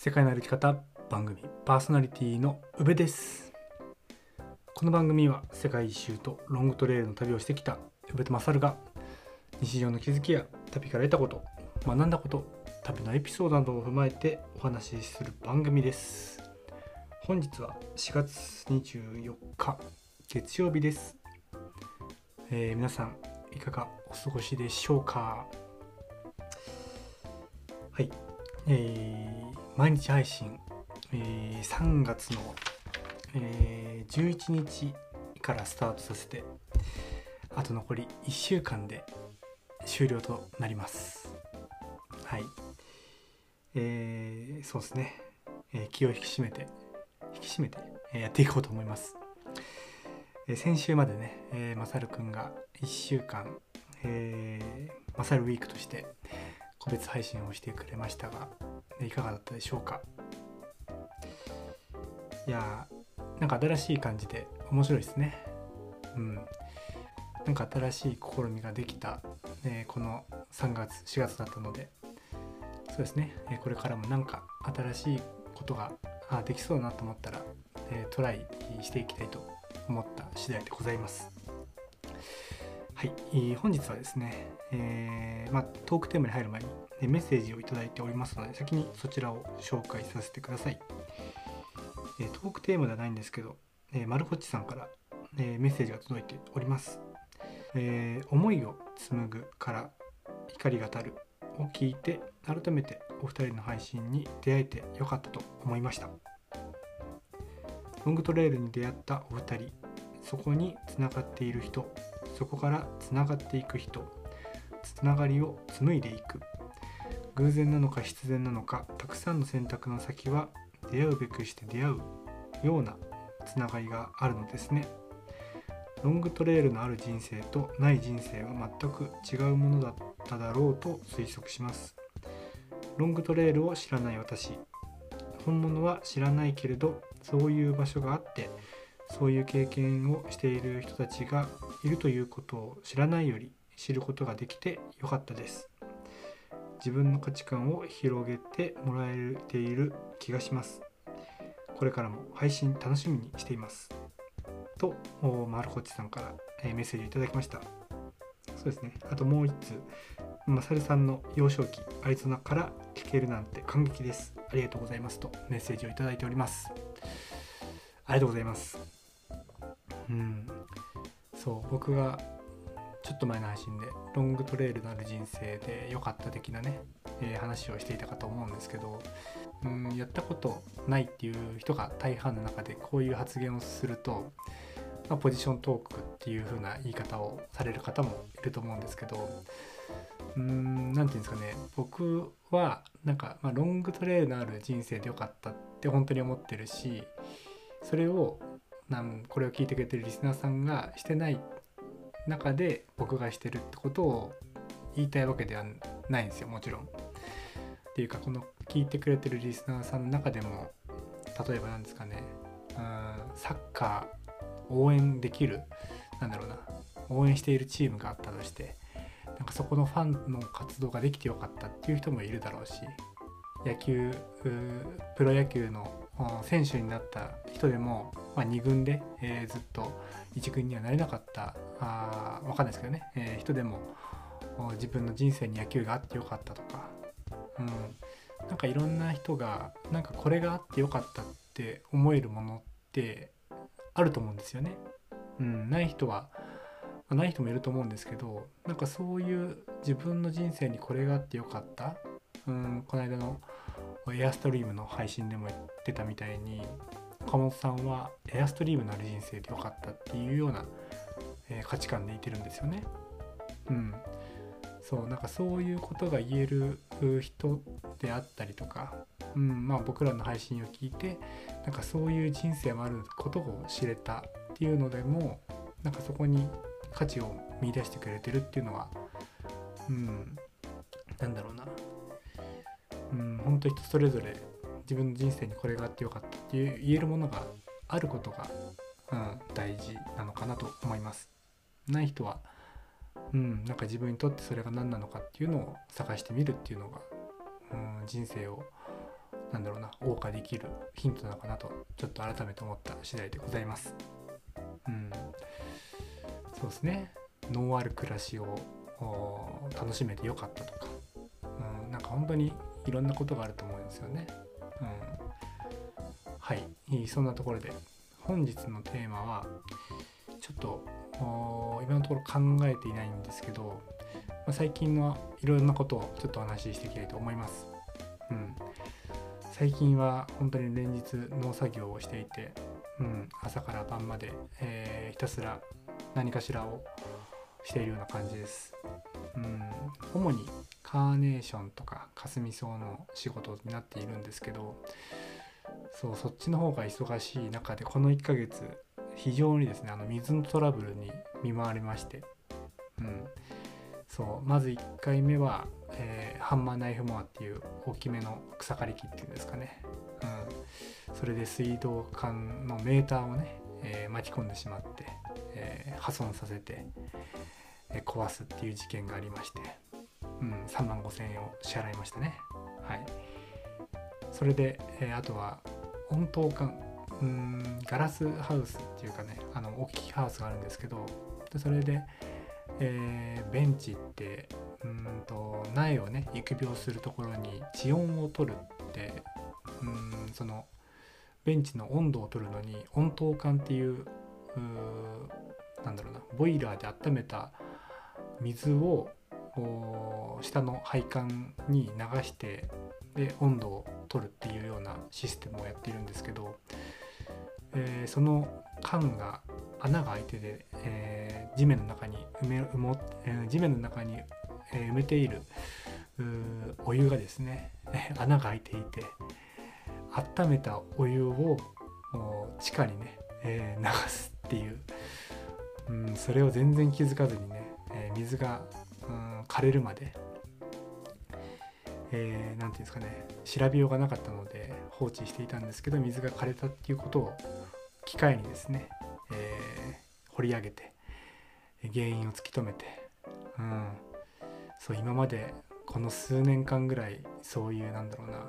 世界の歩き方番組パーソナリティの宇部です。この番組は世界一周とロングトレイルの旅をしてきた宇部と勝が日常の気づきや旅から得たこと学んだこと旅のエピソードなどを踏まえてお話しする番組です。本日は4月24日月曜日です、えー皆さんいかがお過ごしでしょうか？はい、えー毎日配信、えー3月の、えー11日からスタートさせてあと残り1週間で終了となります。はい。えーそうですね、え気を引き締めて引き締めて、えやっていこうと思います、え先週までね、えー、まさるくんが1週間、えー、まさるウィークとして個別配信をしてくれましたがいかがだったでしょうか。いやーなんか新しい感じで面白いですね。うん。なんか新しい試みができた、えこの3月4月だったので。そうですね、えこれからもなんか新しいことができそうだなと思ったら、えトライしていきたいと思った次第でございます。はい、本日はですね、えーまあ、トークテーマに入る前に、ねメッセージをいただいておりますので先にそちらを紹介させてください、えートークテーマではないんですけど、えー、マルコッチさんから、えメッセージが届いております、え思いを紡ぐから光が当たるを聞いて改めてお二人の配信に出会えてよかったと思いました。ロングトレイルに出会ったお二人そこにつながっている人そこからつながっていく人つながりを紡いでいく。偶然なのか必然なのかたくさんの選択の先は出会うべくして出会うようなつながりがあるのですね。ロングトレイルのある人生とない人生は全く違うものだっただろうと推測します。ロングトレイルを知らない私。本物は知らないけれどそういう場所があってそういう経験をしている人たちがいるということを知らないより知ることができてよかったです。自分の価値観を広げてもらえている気がします。これからも配信楽しみにしています。とマルコッチさんから、えメッセージをいただきました。そうですね。あともう一つマサルさんの幼少期アリゾナから聞けるなんて感激です。ありがとうございます。とメッセージをいただいております。ありがとうございます。うん。そう僕がちょっと前の配信でロングトレイルのある人生で良かった的なね、えー話をしていたかと思うんですけどうんやったことないっていう人が大半の中でこういう発言をすると、まあ、ポジショントークっていう風な言い方をされる方もいると思うんですけどうん何て言うんですかね僕はなんか、まあ、ロングトレイルのある人生で良かったって本当に思ってるしそれをなんこれを聞いてくれてるリスナーさんがしてない中で僕がしてるってことを言いたいわけではないんですよもちろん。っていうかこの聞いてくれてるリスナーさんの中でも例えばなんですかねうんサッカー応援できるなんだろうな応援しているチームがあったとしてなんかそこのファンの活動ができてよかったっていう人もいるだろうし野球プロ野球の選手になった人でも、まあ、2軍で、えーずっと1軍にはなれなかったあーわかんないですけどね、えー人でも自分の人生に野球があってよかったとか、うん、なんかいろんな人がなんかこれがあってよかったって思えるものってあると思うんですよね。うん、ない人はない人もいると思うんですけどなんかそういう自分の人生にこれがあってよかった、うん、この間のエアストリームの配信でも言ってたみたいに岡本さんはエアストリームのある人生でよかったっていうような、えー価値観でいてるんですよね。うん、そうなんかそういうことが言える人であったりとか、うんまあ、僕らの配信を聞いてなんかそういう人生もあることを知れたっていうのでもなんかそこに価値を見出してくれてるっていうのはうんなんだろうな本当人それぞれ自分の人生にこれがあってよかったっていう言えるものがあることが、うん、大事なのかなと思います。ない人はうん、なんか自分にとってそれが何なのかっていうのを探してみるっていうのが、うん、人生をなんだろうな謳歌できるヒントなのかなとちょっと改めて思った次第でございます。うん、そうですねノーアル暮らしを楽しめてよかったとか、うん、なんか本当にいろんなことがあると思うんですよね。うん、はいそんなところで本日のテーマはちょっと今のところ考えていないんですけど、まあ、最近のいろんなことをちょっとお話ししていきたいと思います。うん、最近は本当に連日農作業をしていて、うん、朝から晩まで、えー、ひたすら何かしらをしているような感じです。うん、主にカーネーションとかカスミソウの仕事になっているんですけどそうそっちの方が忙しい中でこの1ヶ月非常にですねあの水のトラブルに見舞われまして、うん、そうまず1回目は、えー、ハンマーナイフモアっていう大きめの草刈り機っていうんですかね、うん、それで水道管のメーターをね、えー、巻き込んでしまって、えー、破損させて、壊すっていう事件がありまして、うん、3万5千円を支払いましたね。はい。それで、えあとは温湯管うんガラスハウスっていうかねあの大きいハウスがあるんですけどでそれで、えー、ベンチってうんと苗をね育苗するところに地温を取るってうんそのベンチの温度を取るのに温湯管っていうなんだろうなボイラーで温めた水を下の配管に流してで温度を取るっていうようなシステムをやっているんですけどえー、その缶が穴が開いてて、えー、地面の中に埋め埋も、えー、地面の中に、え埋めているお湯がですね 穴が開いていて温めたお湯を地下にね、え流すっていう、うん、それを全然気づかずにね、え水が、うん、枯れるまでえー、て言うんですかね調べようがなかったので放置していたんですけど水が枯れたっていうことを機械にですね、えー、掘り上げて原因を突き止めて、うん、そう今までこの数年間ぐらいそういうなんだろうな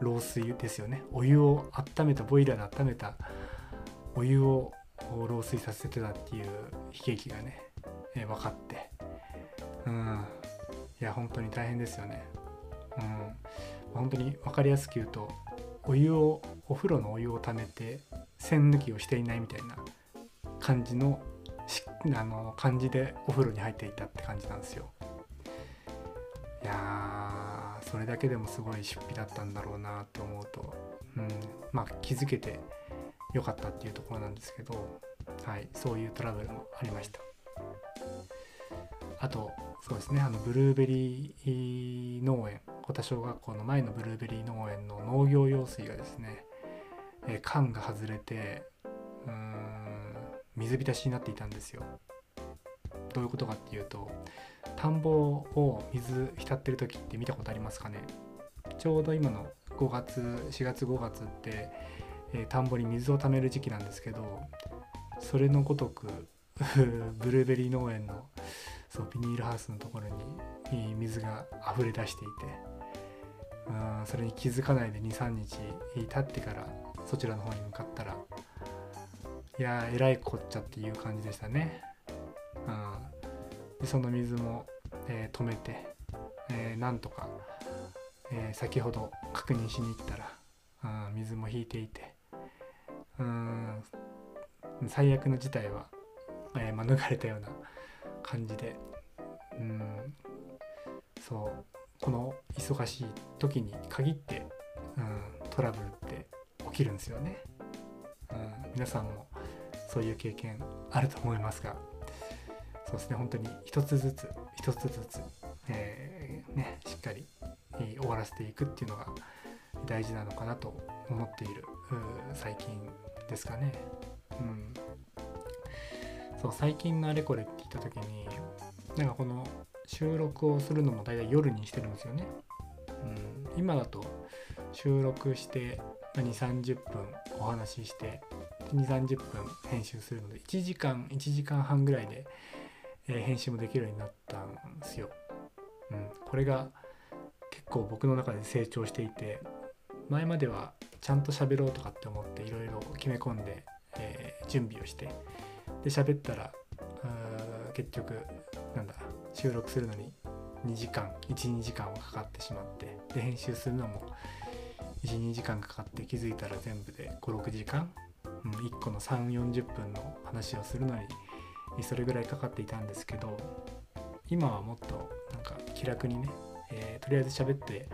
漏水ですよね。お湯を温めたボイラーで温めたお湯を漏水させてたっていう悲劇がね、えー、分かって。うん。いや本当に大変ですよね。うん、本当に分かりやすく言うとお湯をお風呂のお湯をためて栓抜きをしていないみたいな感じのあの感じでお風呂に入っていたって感じなんですよ。いやそれだけでもすごい出費だったんだろうなって思うと、うん、まあ気づけてよかったっていうところなんですけど、はい、そういうトラブルもありました。あとそうですねあのブルーベリー農園小田小学校の前のブルーベリー農園の農業用水がですね、えー、缶が外れてうーん水浸しになっていたんですよ。どういうことかっていうと田んぼを水浸ってる時って見たことありますかね？ちょうど今の5月4月5月って、えー、田んぼに水を貯める時期なんですけどそれのごとく ブルーベリー農園のそうビニールハウスのところに水が溢れ出していてうんそれに気づかないで23日経ってからそちらの方に向かったらいやえらいこっちゃっていう感じでしたね。うん、でその水も、えー、止めて、えー、なんとか、えー、先ほど確認しに行ったら、うん、水も引いていてうん最悪の事態は、え免れたような感じで。うん。そう。この忙しい時に限って、うん、トラブルって起きるんですよね、うん、皆さんもそういう経験あると思いますが。そうですね。本当に一つずつ一つずつ、えー、ね、しっかり終わらせていくっていうのが大事なのかなと思っている最近ですかね。うん、そう最近のあれこれって言った時になんかこの収録をするのも大体夜にしてるんですよね。うん、今だと収録して2 3 0分お話しして2 3 0分編集するので1時間1時間半ぐらいで、えー、編集もできるようになったんですよ。うん、これが結構僕の中で成長していて前まではちゃんと喋ろうとかって思っていろいろ決め込んで、えー、準備をしてで喋ったら結局なんだ収録するのに2時間12時間はかかってしまってで編集するのも12時間かかって気づいたら全部で56時間、うん、1個の3 4 0分の話をするのにそれぐらいかかっていたんですけど今はもっとなんか気楽にね、えー、とりあえず喋って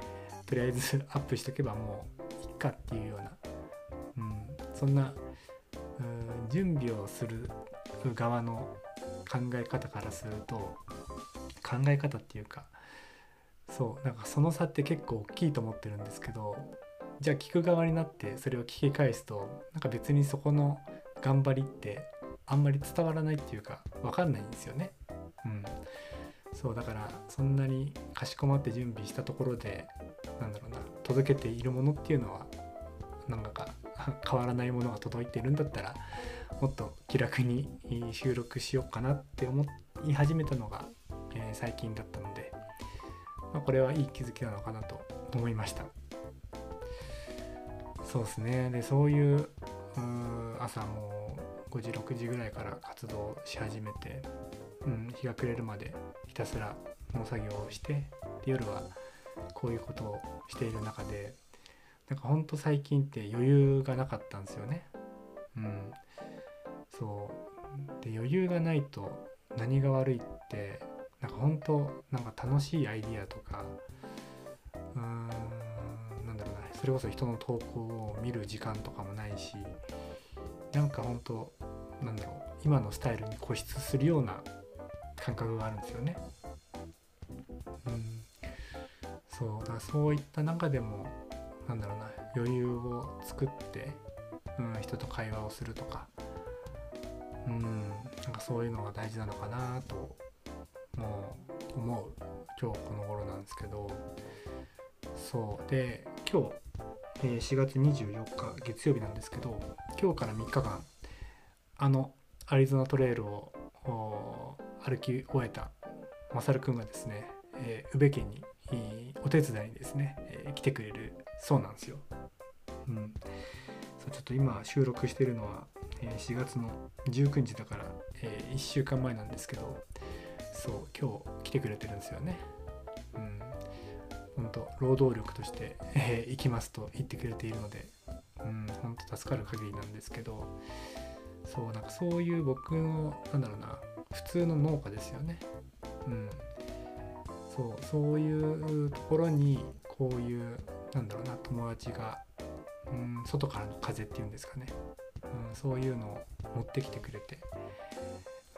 とりあえず アップしとけばもういっかっていうような、うん、そんな、うん、準備をする側の考え方からすると考え方っていうかそうなんかその差って結構大きいと思ってるんですけどじゃあ聞く側になってそれを聞き返すとなんか別にそこの頑張りってあんまり伝わらないっていうか分かんないんですよね。うん、そうだからそんなにかしこまって準備したところでなんだろうな届けているものっていうのはなんか 変わらないものが届いているんだったらもっと気楽に収録しようかなって思い始めたのが、えー、最近だったので、まあ、これはいい気づきなのかなと思いました。そうですね。でそういう朝も5時6時ぐらいから活動し始めて、うん、日が暮れるまでひたすら農作業をしてで夜はこういうことをしている中でなんかほんと最近って余裕がなかったんですよね。うん、そうで余裕がないと何が悪いってなんか本当なんか楽しいアイディアとかうーんなんだろうなそれこそ人の投稿を見る時間とかもないしなんか本当なんだろう今のスタイルに固執するような感覚があるんですよね。うん、そうだそういった中でもなんだろうな余裕を作って、うん、人と会話をするとかうん。なんかそういうのが大事なのかなともう思う今日この頃なんですけど。そう。で今日、え、4月24日月曜日なんですけど今日から3日間あのアリゾナトレイルを歩き終えたマサルくんがですね、えー、宇部家にお手伝いにですね、えー、来てくれるそうなんですよ。うん、そうちょっと今収録してるのはえ4月の19日だから、え1週間前なんですけどそう今日来てくれてるんですよね。うん、本当労働力として、えー、行きますと言ってくれているので、うん、本当助かる限りなんですけどそうなんかそういう僕のなんだろうな普通の農家ですよね。うん、そうそういうところにこういうなんだろうな友達が、うん、外からの風っていうんですかねうん、そういうのを持ってきてくれて、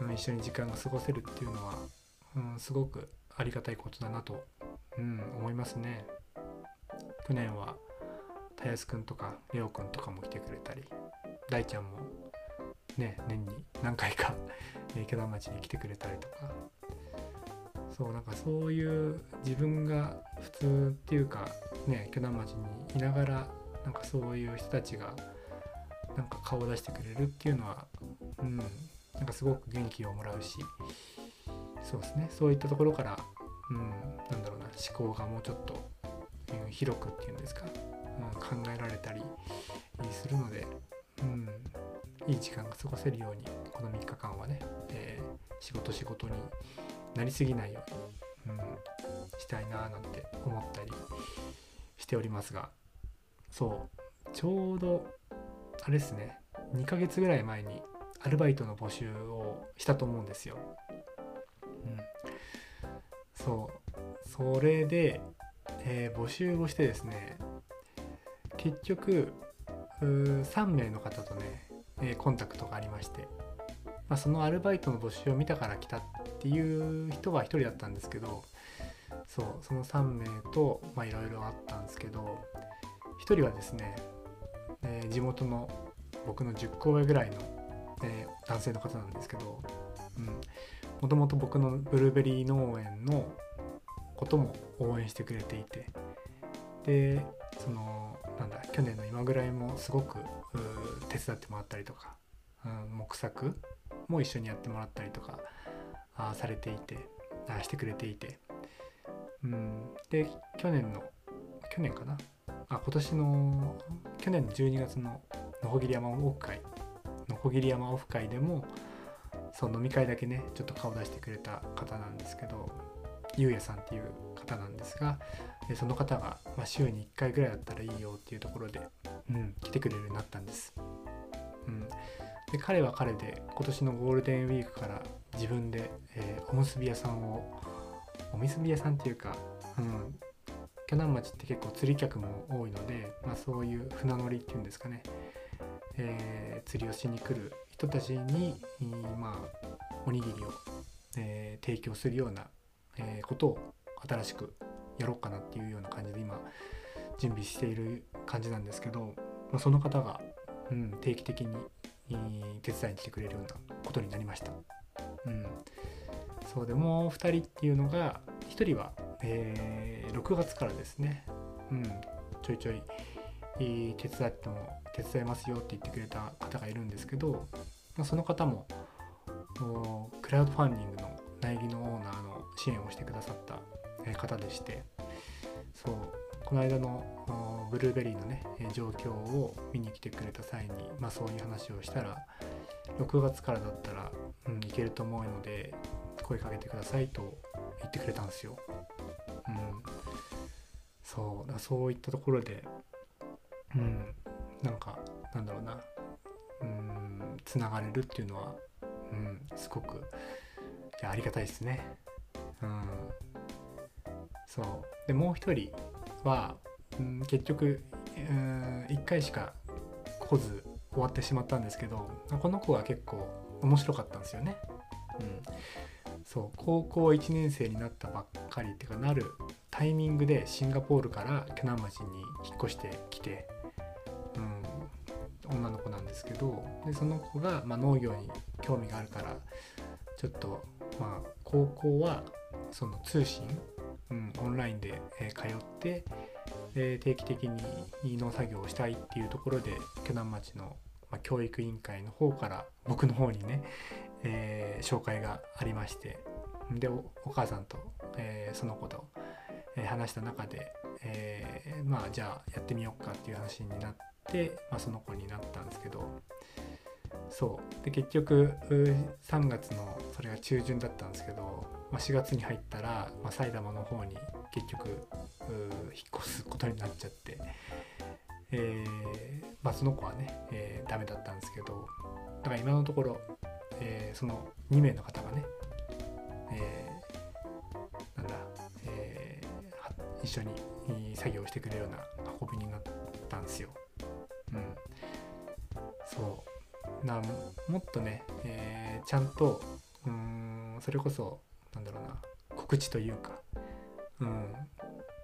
うん、一緒に時間が過ごせるっていうのは、うん、すごくありがたいことだなと、うん、思いますね。去年はたやすくんとかレオくんとかも来てくれたり大ちゃんもね年に何回か 池田町に来てくれたりとかそうなんかそういう自分が普通っていうかね池田町にいながらなんかそういう人たちがなんか顔を出してくれるっていうのは、うん、なんかすごく元気をもらうしそうですね。そういったところから、うん、なんだろうな思考がもうちょっと、うん、広くっていうんですか、うん、考えられたりするので、うん、いい時間が過ごせるようにこの3日間はね、えー、仕事仕事になりすぎないように、うん、したいななんて思ったりしておりますがそうちょうどあれですね。2ヶ月ぐらい前にアルバイトの募集をしたと思うんですよ。うん、そう。それで、えー、募集をしてですね結局3名の方とね、え、コンタクトがありまして、まあ、そのアルバイトの募集を見たから来たっていう人は1人だったんですけどそうその3名といろいろあったんですけど1人はですねえー、地元の僕の10個上ぐらいの、えー、男性の方なんですけどもともと僕のブルーベリー農園のことも応援してくれていて。でそのなんだ去年の今ぐらいもすごく手伝ってもらったりとか、うん、木作も一緒にやってもらったりとかあされていてあしてくれていて、うん、で去年の去年かな？あ今年の去年の12月ののこぎり山オフ会のこぎり山オフ会でもそう飲み会だけねちょっと顔出してくれた方なんですけどゆうやさんっていう方なんですがその方が、まあ、週に1回ぐらいだったらいいよっていうところで、うん、来てくれるようになったんです。うん、で彼は彼で今年のゴールデンウィークから自分で、えー、おむすび屋さんをおむすび屋さんっていうか、うん、鋸南町って結構釣り客も多いので、まあ、そういう船乗りっていうんですかね、えー、釣りをしに来る人たちに、まあ、おにぎりを、えー、提供するような、えー、ことを新しくやろうかなっていうような感じで今準備している感じなんですけど、まあ、その方が、うん、定期的に手伝いに来てくれるようなことになりました。うん、そうでもう2人っていうのが1人は、えー、6月からですね、うん、ちょいちょい手伝っても手伝いますよって言ってくれた方がいるんですけど、まあ、その方もクラウドファンディングの苗木のオーナーの支援をしてくださった方でしてそうこの間のブルーベリーのね状況を見に来てくれた際に、まあ、そういう話をしたら6月からだったら、うん、いけると思うので声かけてくださいと言ってくれたんですよ。うん、そうだそういったところで、うん、なんかなんだろうな。うんつながれるっていうのは、うん、すごくありがたいですね。うん、そう。でもう一人は、うん、結局、うん、1回しか来ず終わってしまったんですけどこの子は結構面白かったんですよね。うん、そう高校1年生になったばっかりっていうかなるタイミングでシンガポールから鋸南町に引っ越してきて、うん、女の子なんですけどでその子が、まあ、農業に興味があるからちょっとまあ高校はその通信、うん、オンラインで、え通って定期的に農作業をしたいっていうところで鋸南町の、教育委員会の方から僕の方にね、えー、紹介がありましてでお母さんと、えー、その子と、えー、話した中で、えまあじゃあやってみようかっていう話になって、まあ、その子になったんですけどそう。で結局3月のそれが中旬だったんですけど、まあ、4月に入ったら、まあ、埼玉の方に結局引っ越すことになっちゃって、えーまあ、その子はね、えー、ダメだったんですけどだから今のところ、えー、その2名の方がね、えー、なんだ、えー、一緒に作業してくれるような運びになったんですよ。うん、そうなもっとね、えー、ちゃんとうんそれこそなんだろうな告知というか、うん、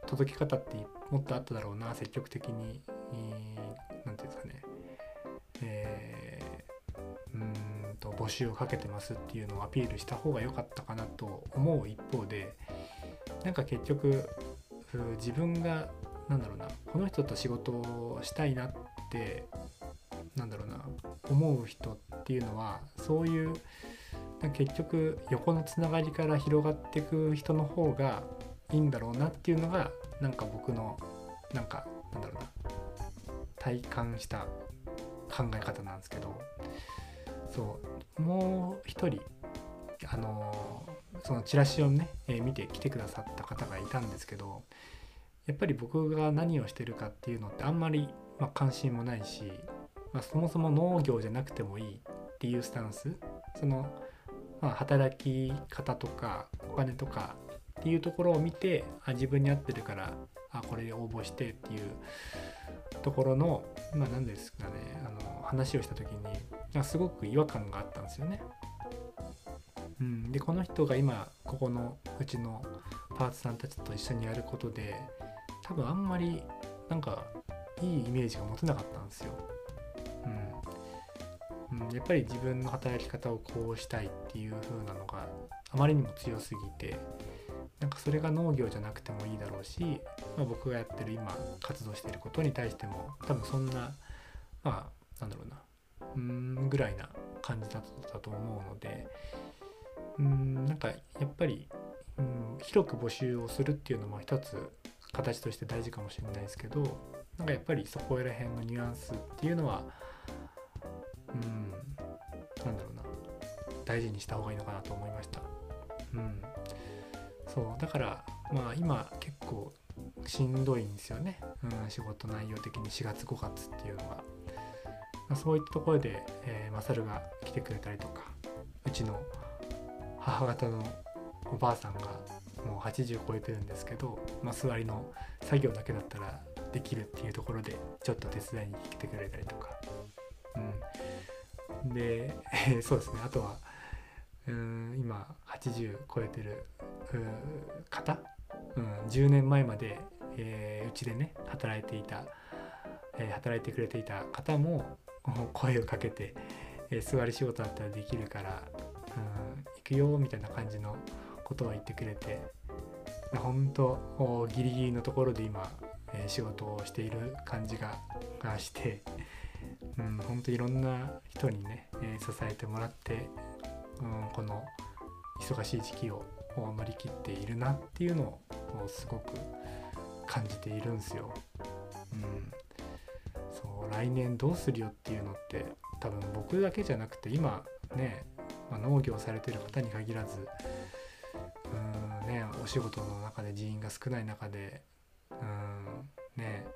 届き方ってもっとあっただろうな積極的に何て言うんですかね募集をかけてますっていうのをアピールした方が良かったかなと思う一方でなんか結局自分がなんだろうなこの人と仕事をしたいなってなんだろうな思う人っていうのはそういう結局横のつながりから広がっていく人の方がいいんだろうなっていうのがなんか僕のなんかなんだろうな体感した考え方なんですけどそう。もう一人あのそのチラシをね、えー、見て来てくださった方がいたんですけどやっぱり僕が何をしてるかっていうのってあんまり、まあ、関心もないしまあ、そもそも農業じゃなくてもいいっていうスタンスその、まあ、働き方とかお金とかっていうところを見てあ自分に合ってるからあこれで応募してっていうところの、まあ、何ですかねあの話をした時にすごく違和感があったんですよね。うん、でこの人が今ここのうちのパーツさんたちと一緒にやることで多分あんまりなんかいいイメージが持てなかったんですよ。うん、やっぱり自分の働き方をこうしたいっていう風なのがあまりにも強すぎてなんかそれが農業じゃなくてもいいだろうし、まあ、僕がやってる今活動してることに対しても多分そんなまあなんだろうなうんぐらいな感じだったと思うのでうーんなんかやっぱり、うん、広く募集をするっていうのも一つ形として大事かもしれないですけどなんかやっぱりそこら辺のニュアンスっていうのはうんなんだろうな大事にした方がいいのかなと思いました。うん、そうだからまあ今結構しんどいんですよね、うん、仕事内容的に4月5月っていうのが、まあ、そういったところで、えー、マサルが来てくれたりとかうちの母方のおばあさんがもう80超えてるんですけど、まあ、座りの作業だけだったらできるっていうところでちょっと手伝いに来てくれたりとか、うん、で、えー、そうですね。あとはうん今80超えてる方、うん、10年前まで、えー、うちでね働いていた、えー、働いてくれていた方も声をかけて、えー、座り仕事だったらできるから、うん、行くよみたいな感じのことを言ってくれて本当ギリギリのところで今、えー、仕事をしている感じがして、うん、本当いろんな人にね、えー、支えてもらって、うん、この忙しい時期を乗り切っているなっていうのをすごく感じているんですよ。うん、来年どうするよっていうのって多分僕だけじゃなくて今ね、まあ、農業されてる方に限らずうんねお仕事の中で人員が少ない中でうんね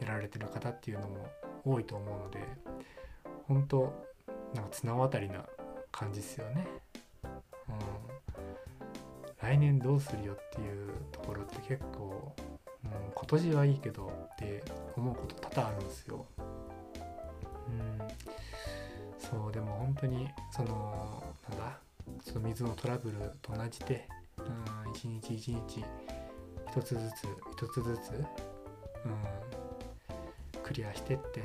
やられてる方っていうのも多いと思うので本当なんか綱渡りな感じですよね。うん来年どうするよっていうところって結構、うん、今年はいいけどって思うこと多々あるんですよ。当にそのなんだその水のトラブルと同じで、うん、一日一日一つずつ一つずつ、うん、クリアしてって、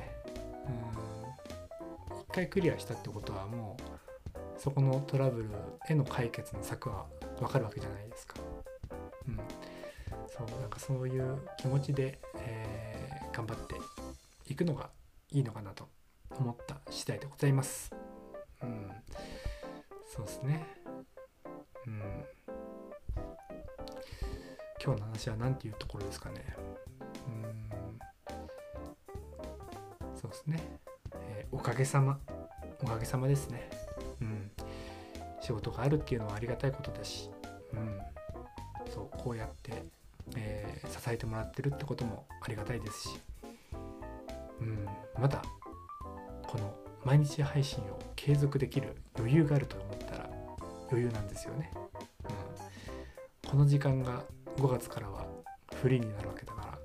うん、一回クリアしたってことはもうそこのトラブルへの解決の策は分かるわけじゃないですか。うん、そうなんかそういう気持ちで、えー、頑張っていくのがいいのかなと思った次第でございます。うん、そうですね。うん、今日の話は何ていうところですかね。うん、そうですね、えー、おかげさま。おかげさまですね。うん。仕事があるっていうのはありがたいことだし、うん、そうこうやって、えー、支えてもらってるってこともありがたいですし、うん、まだこの毎日配信を継続できる余裕があると思ったら余裕なんですよね。うん、この時間が5月からはフリーになるわけだから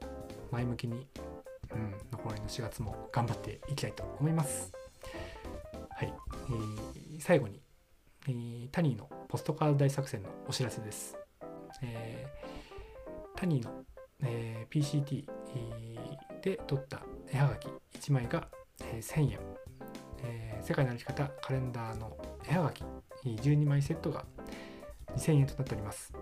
前向きに、うん、残りの4月も頑張っていきたいと思います。はい、えー、最後にえー、タニーのポストカード大作戦のお知らせです。えー、タニーの、えー、PCT で撮った絵はがき1枚が、えー、1000円、えー、世界の歩き方カレンダーの絵はがき12枚セットが2000円となっております。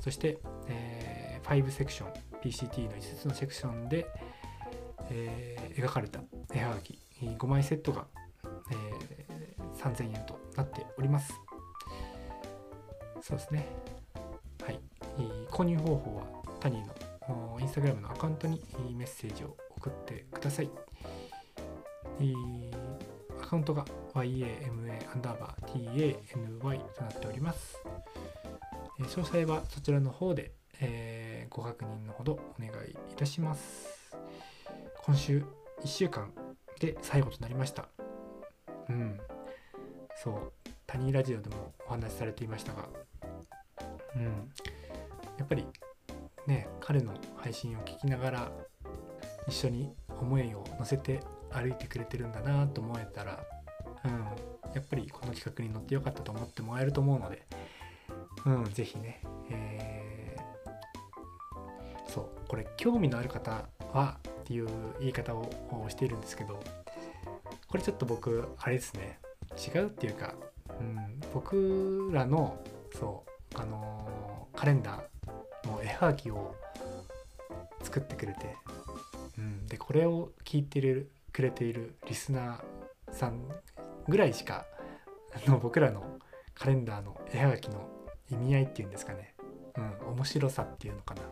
そして、えー、5セクション PCT の5つのセクションで、えー、描かれた絵はがき5枚セットが、えー、3000円となっております。そうですね。はい。購入方法はタニーのインスタグラムのアカウントにメッセージを送ってください。アカウントが YAMA アンダーバー TANY となっております。詳細はそちらの方で、えー、ご確認のほどお願いいたします。今週1週間で最後となりました。うん。そうタニーラジオでもお話しされていましたがうんやっぱりね彼の配信を聞きながら一緒に思いを乗せて歩いてくれてるんだなと思えたら、うん、やっぱりこの企画に乗ってよかったと思ってもらえると思うので、うん、是非ね、えー、そうこれ興味のある方はっていう言い方をしているんですけどこれちょっと僕あれですね違うっていうか、うん、僕らのそうあのー、カレンダーの絵はがきを作ってくれて、うん、でこれを聞いてるくれているリスナーさんぐらいしかあの僕らのカレンダーの絵はがきの意味合いっていうんですかね、うん、面白さっていうのかな。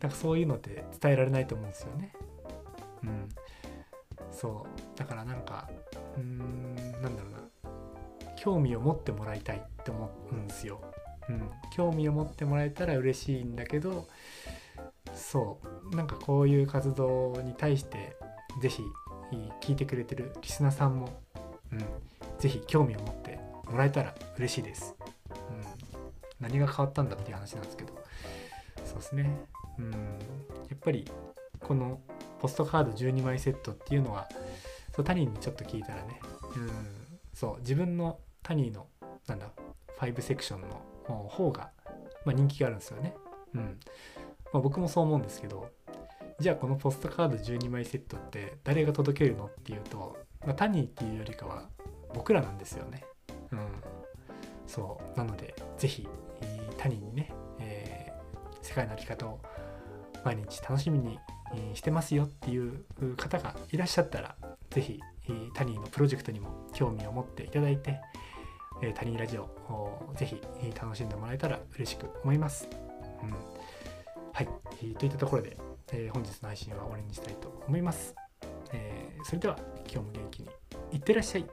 なんかそういうのって伝えられないと思うんですよね。うん、そう。だからなんかうーんなんだろうな。興味を持ってもらいたいって思うんですよ。うん、興味を持ってもらえたら嬉しいんだけどそう。なんかこういう活動に対して是非聞いてくれてるリスナーさんも、うん、是非興味を持ってもらえたら嬉しいです。うん、何が変わったんだっていう話なんですけどそうですね。うん、やっぱりこのポストカード12枚セットっていうのはそうタニーにちょっと聞いたらね、うん、そう自分のタニーのなんだ5セクションの方が、まあ、人気があるんですよね。うんまあ、僕もそう思うんですけどじゃあこのポストカード12枚セットって誰が届けるのっていうと、まあ、タニーっていうよりかは僕らなんですよね。うん、そうなので是非タニーにね、えー、世界の在き方を毎日楽しみにしてますよっていう方がいらっしゃったら是非タニーのプロジェクトにも興味を持っていただいてタニーラジオをぜひ楽しんでもらえたら嬉しく思います。うん、はい、といったところで、えー、本日の配信は終わりにしたいと思います。えー、それでは今日も元気にいってらっしゃい。